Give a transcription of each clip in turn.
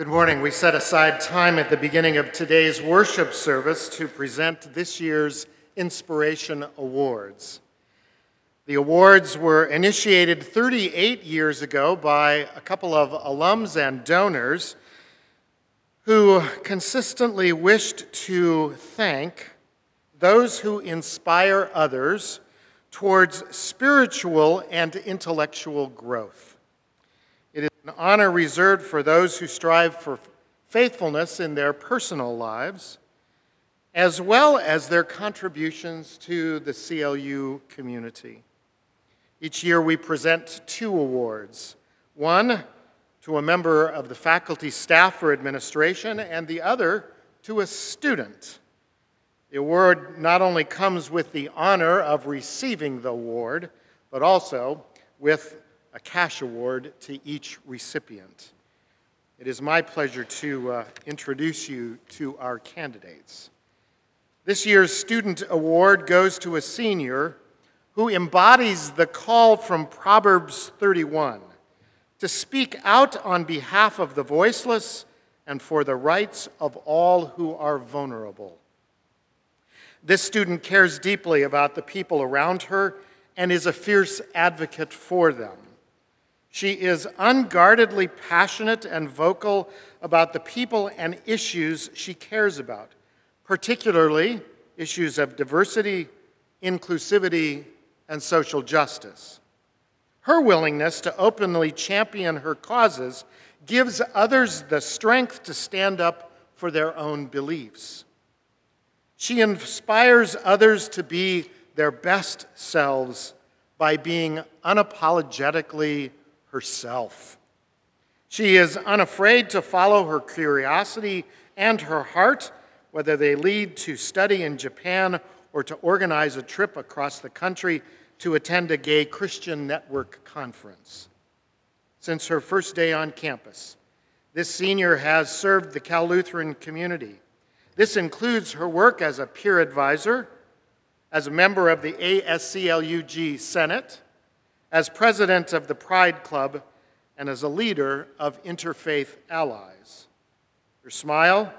Good morning. We set aside time at the beginning of today's worship service to present this year's Inspiration Awards. The awards were initiated 38 years ago by a couple of alums and donors who consistently wished to thank those who inspire others towards spiritual and intellectual growth. An honor reserved for those who strive for faithfulness in their personal lives, as well as their contributions to the CLU community. Each year we present two awards one to a member of the faculty, staff, or administration, and the other to a student. The award not only comes with the honor of receiving the award, but also with a cash award to each recipient. It is my pleasure to uh, introduce you to our candidates. This year's Student Award goes to a senior who embodies the call from Proverbs 31 to speak out on behalf of the voiceless and for the rights of all who are vulnerable. This student cares deeply about the people around her and is a fierce advocate for them. She is unguardedly passionate and vocal about the people and issues she cares about, particularly issues of diversity, inclusivity, and social justice. Her willingness to openly champion her causes gives others the strength to stand up for their own beliefs. She inspires others to be their best selves by being unapologetically herself. She is unafraid to follow her curiosity and her heart, whether they lead to study in Japan or to organize a trip across the country to attend a gay Christian network conference. Since her first day on campus, this senior has served the Cal Lutheran community. This includes her work as a peer advisor, as a member of the ASCLUG Senate, as president of the Pride Club, and as a leader of Interfaith Allies. Her smile,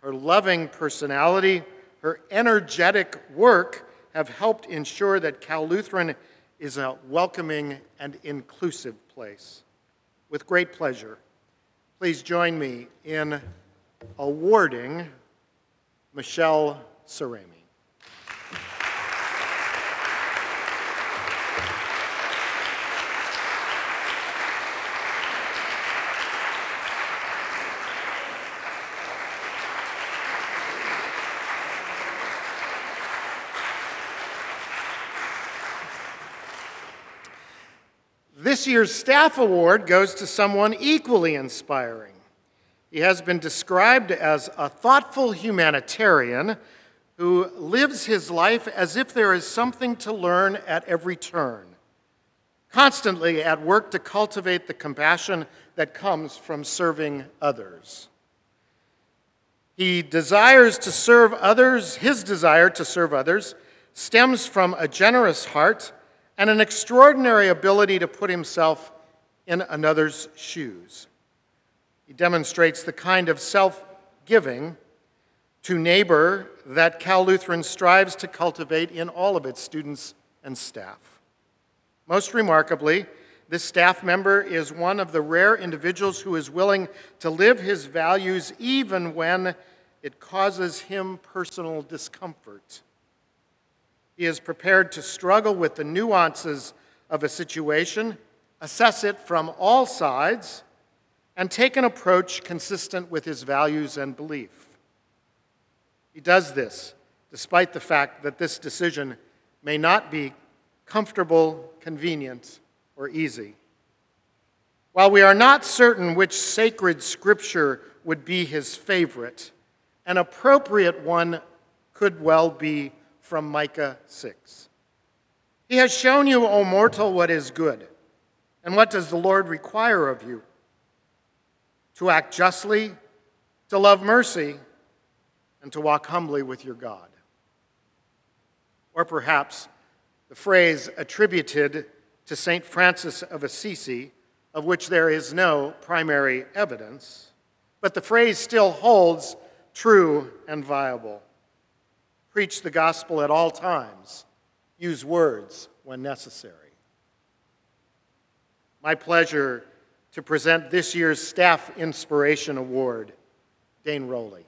her loving personality, her energetic work have helped ensure that Cal Lutheran is a welcoming and inclusive place. With great pleasure, please join me in awarding Michelle Sarami. This year's staff award goes to someone equally inspiring. He has been described as a thoughtful humanitarian who lives his life as if there is something to learn at every turn, constantly at work to cultivate the compassion that comes from serving others. He desires to serve others, his desire to serve others stems from a generous heart and an extraordinary ability to put himself in another's shoes. He demonstrates the kind of self giving to neighbor that Cal Lutheran strives to cultivate in all of its students and staff. Most remarkably, this staff member is one of the rare individuals who is willing to live his values even when it causes him personal discomfort. He is prepared to struggle with the nuances of a situation, assess it from all sides, and take an approach consistent with his values and belief. He does this despite the fact that this decision may not be comfortable, convenient, or easy. While we are not certain which sacred scripture would be his favorite, an appropriate one could well be from Micah 6. He has shown you, O mortal, what is good. And what does the Lord require of you? To act justly, to love mercy, and to walk humbly with your God. Or perhaps the phrase attributed to St. Francis of Assisi, of which there is no primary evidence, but the phrase still holds true and viable. Preach the gospel at all times, use words when necessary. My pleasure to present this year's Staff Inspiration Award, Dane Rowley.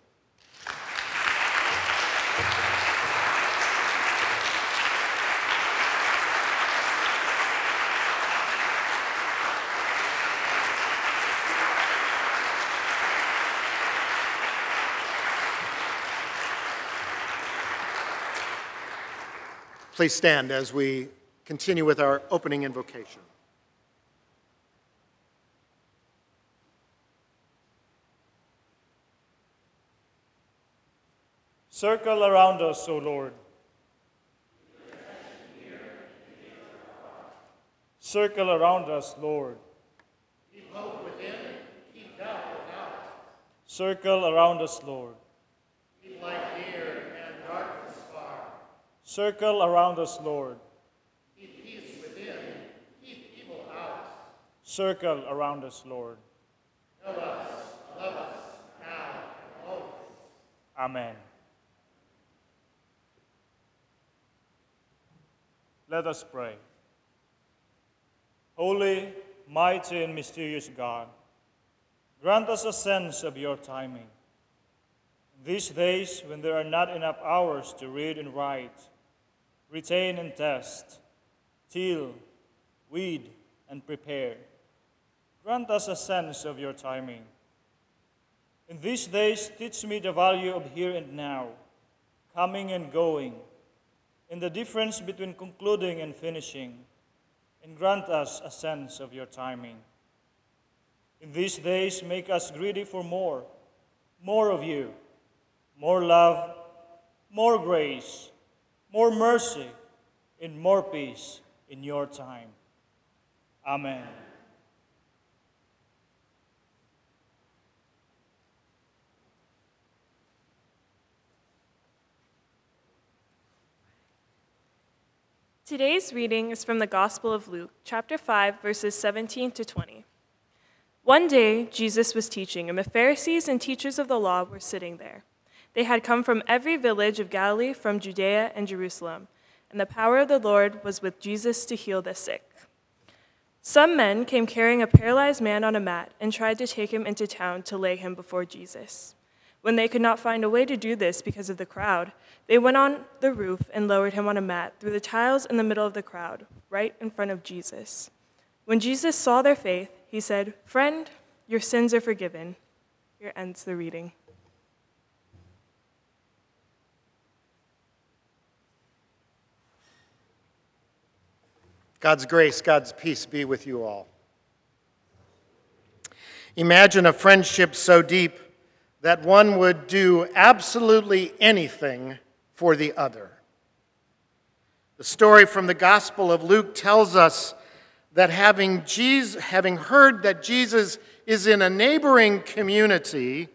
Please stand as we continue with our opening invocation. Circle around us, O Lord. Circle around us, Lord. Keep hope within, keep doubt without. Circle around us, Lord. Keep light near and darkness far. Circle around us, Lord. Keep peace within, keep evil out. Circle around us, Lord. Know us, love us, now and always. Amen. Let us pray. Holy, mighty, and mysterious God, grant us a sense of your timing. These days, when there are not enough hours to read and write, retain and test, till, weed, and prepare, grant us a sense of your timing. In these days, teach me the value of here and now, coming and going, and the difference between concluding and finishing, and grant us a sense of your timing. In these days, make us greedy for more, more of you, more love, more grace, more mercy, and more peace in your time. Amen. Today's reading is from the Gospel of Luke, chapter 5, verses 17 to 20. One day, Jesus was teaching, and the Pharisees and teachers of the law were sitting there. They had come from every village of Galilee, from Judea and Jerusalem, and the power of the Lord was with Jesus to heal the sick. Some men came carrying a paralyzed man on a mat and tried to take him into town to lay him before Jesus. When they could not find a way to do this because of the crowd, they went on the roof and lowered him on a mat through the tiles in the middle of the crowd, right in front of Jesus. When Jesus saw their faith, he said, Friend, your sins are forgiven. Here ends the reading. God's grace, God's peace be with you all. Imagine a friendship so deep that one would do absolutely anything for the other. The story from the Gospel of Luke tells us that having, Jesus, having heard that Jesus is in a neighboring community,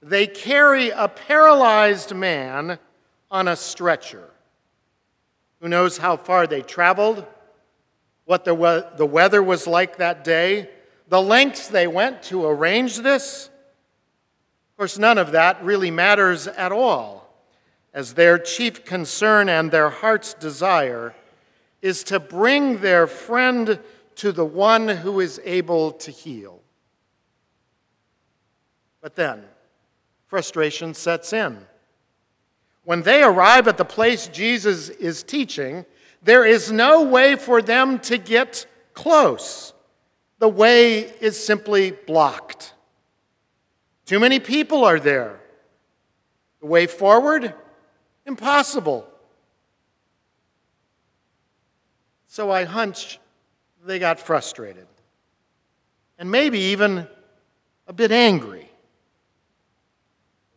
they carry a paralyzed man on a stretcher. Who knows how far they traveled, what the, we- the weather was like that day, the lengths they went to arrange this? Of course, none of that really matters at all as their chief concern and their heart's desire is to bring their friend to the one who is able to heal. But then, frustration sets in. When they arrive at the place Jesus is teaching, there is no way for them to get close. The way is simply blocked. Too many people are there. The way forward? Impossible. So I hunch they got frustrated and maybe even a bit angry.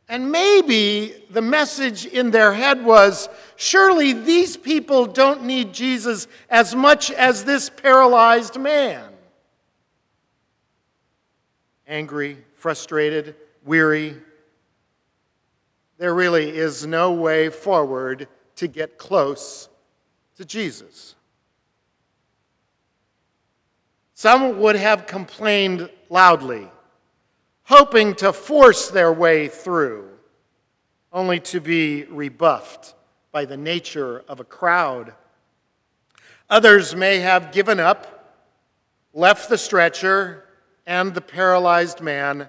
And maybe the message in their head was surely these people don't need Jesus as much as this paralyzed man. Angry, frustrated, weary. There really is no way forward to get close to Jesus. Some would have complained loudly hoping to force their way through, only to be rebuffed by the nature of a crowd. Others may have given up, left the stretcher and the paralyzed man,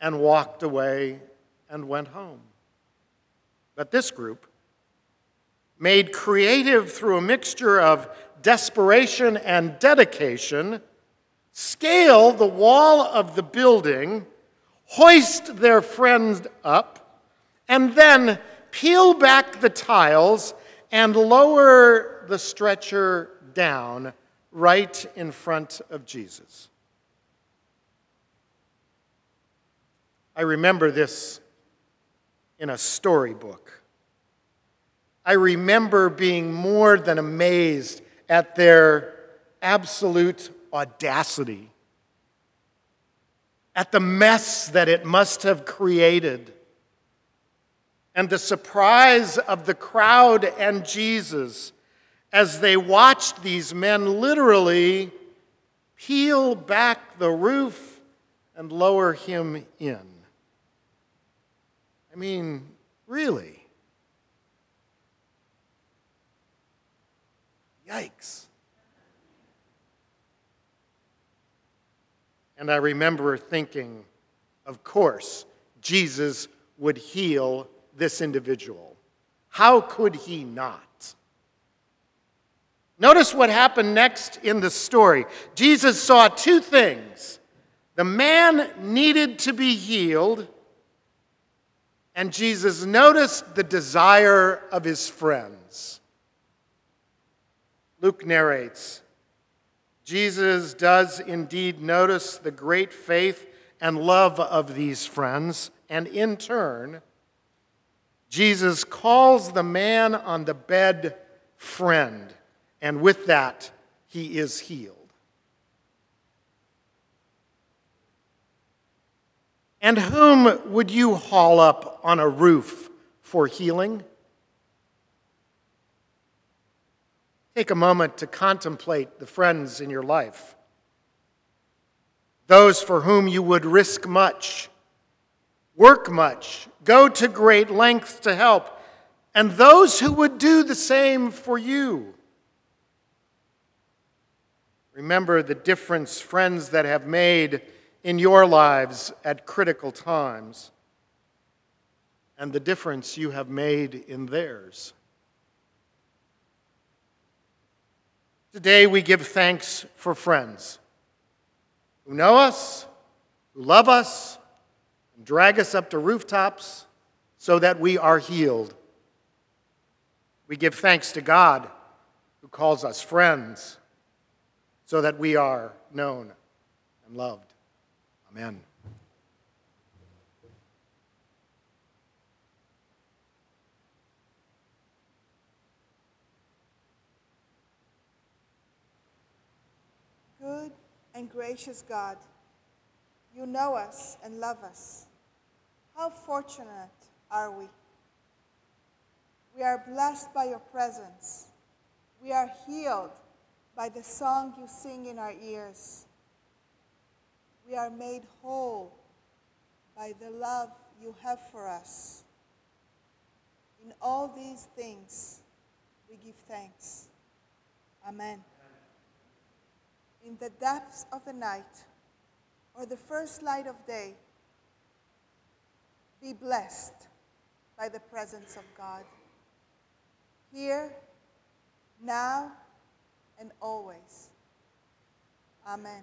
and walked away and went home. But this group, made creative through a mixture of desperation and dedication, scale the wall of the building, hoist their friend up, and then peel back the tiles and lower the stretcher down right in front of Jesus. I remember this in a storybook. I remember being more than amazed at their absolute audacity, at the mess that it must have created, and the surprise of the crowd and Jesus as they watched these men literally peel back the roof and lower him in. I mean, really? Yikes. And I remember thinking, of course, Jesus would heal this individual. How could he not? Notice what happened next in the story. Jesus saw two things the man needed to be healed, and Jesus noticed the desire of his friends. Luke narrates Jesus does indeed notice the great faith and love of these friends, and in turn, Jesus calls the man on the bed friend, and with that, he is healed. And whom would you haul up on a roof for healing? Take a moment to contemplate the friends in your life, those for whom you would risk much, work much, go to great lengths to help, and those who would do the same for you. Remember the difference friends that have made in your lives at critical times and the difference you have made in theirs. Today we give thanks for friends who know us, who love us, drag us up to rooftops so that we are healed. We give thanks to God who calls us friends so that we are known and loved. Amen. Good and gracious God, you know us and love us. How fortunate are we? We are blessed by your presence. We are healed by the song you sing in our ears. We are made whole by the love you have for us. In all these things, we give thanks. Amen. In the depths of the night or the first light of day, be blessed by the presence of God. Here, now, and always. Amen.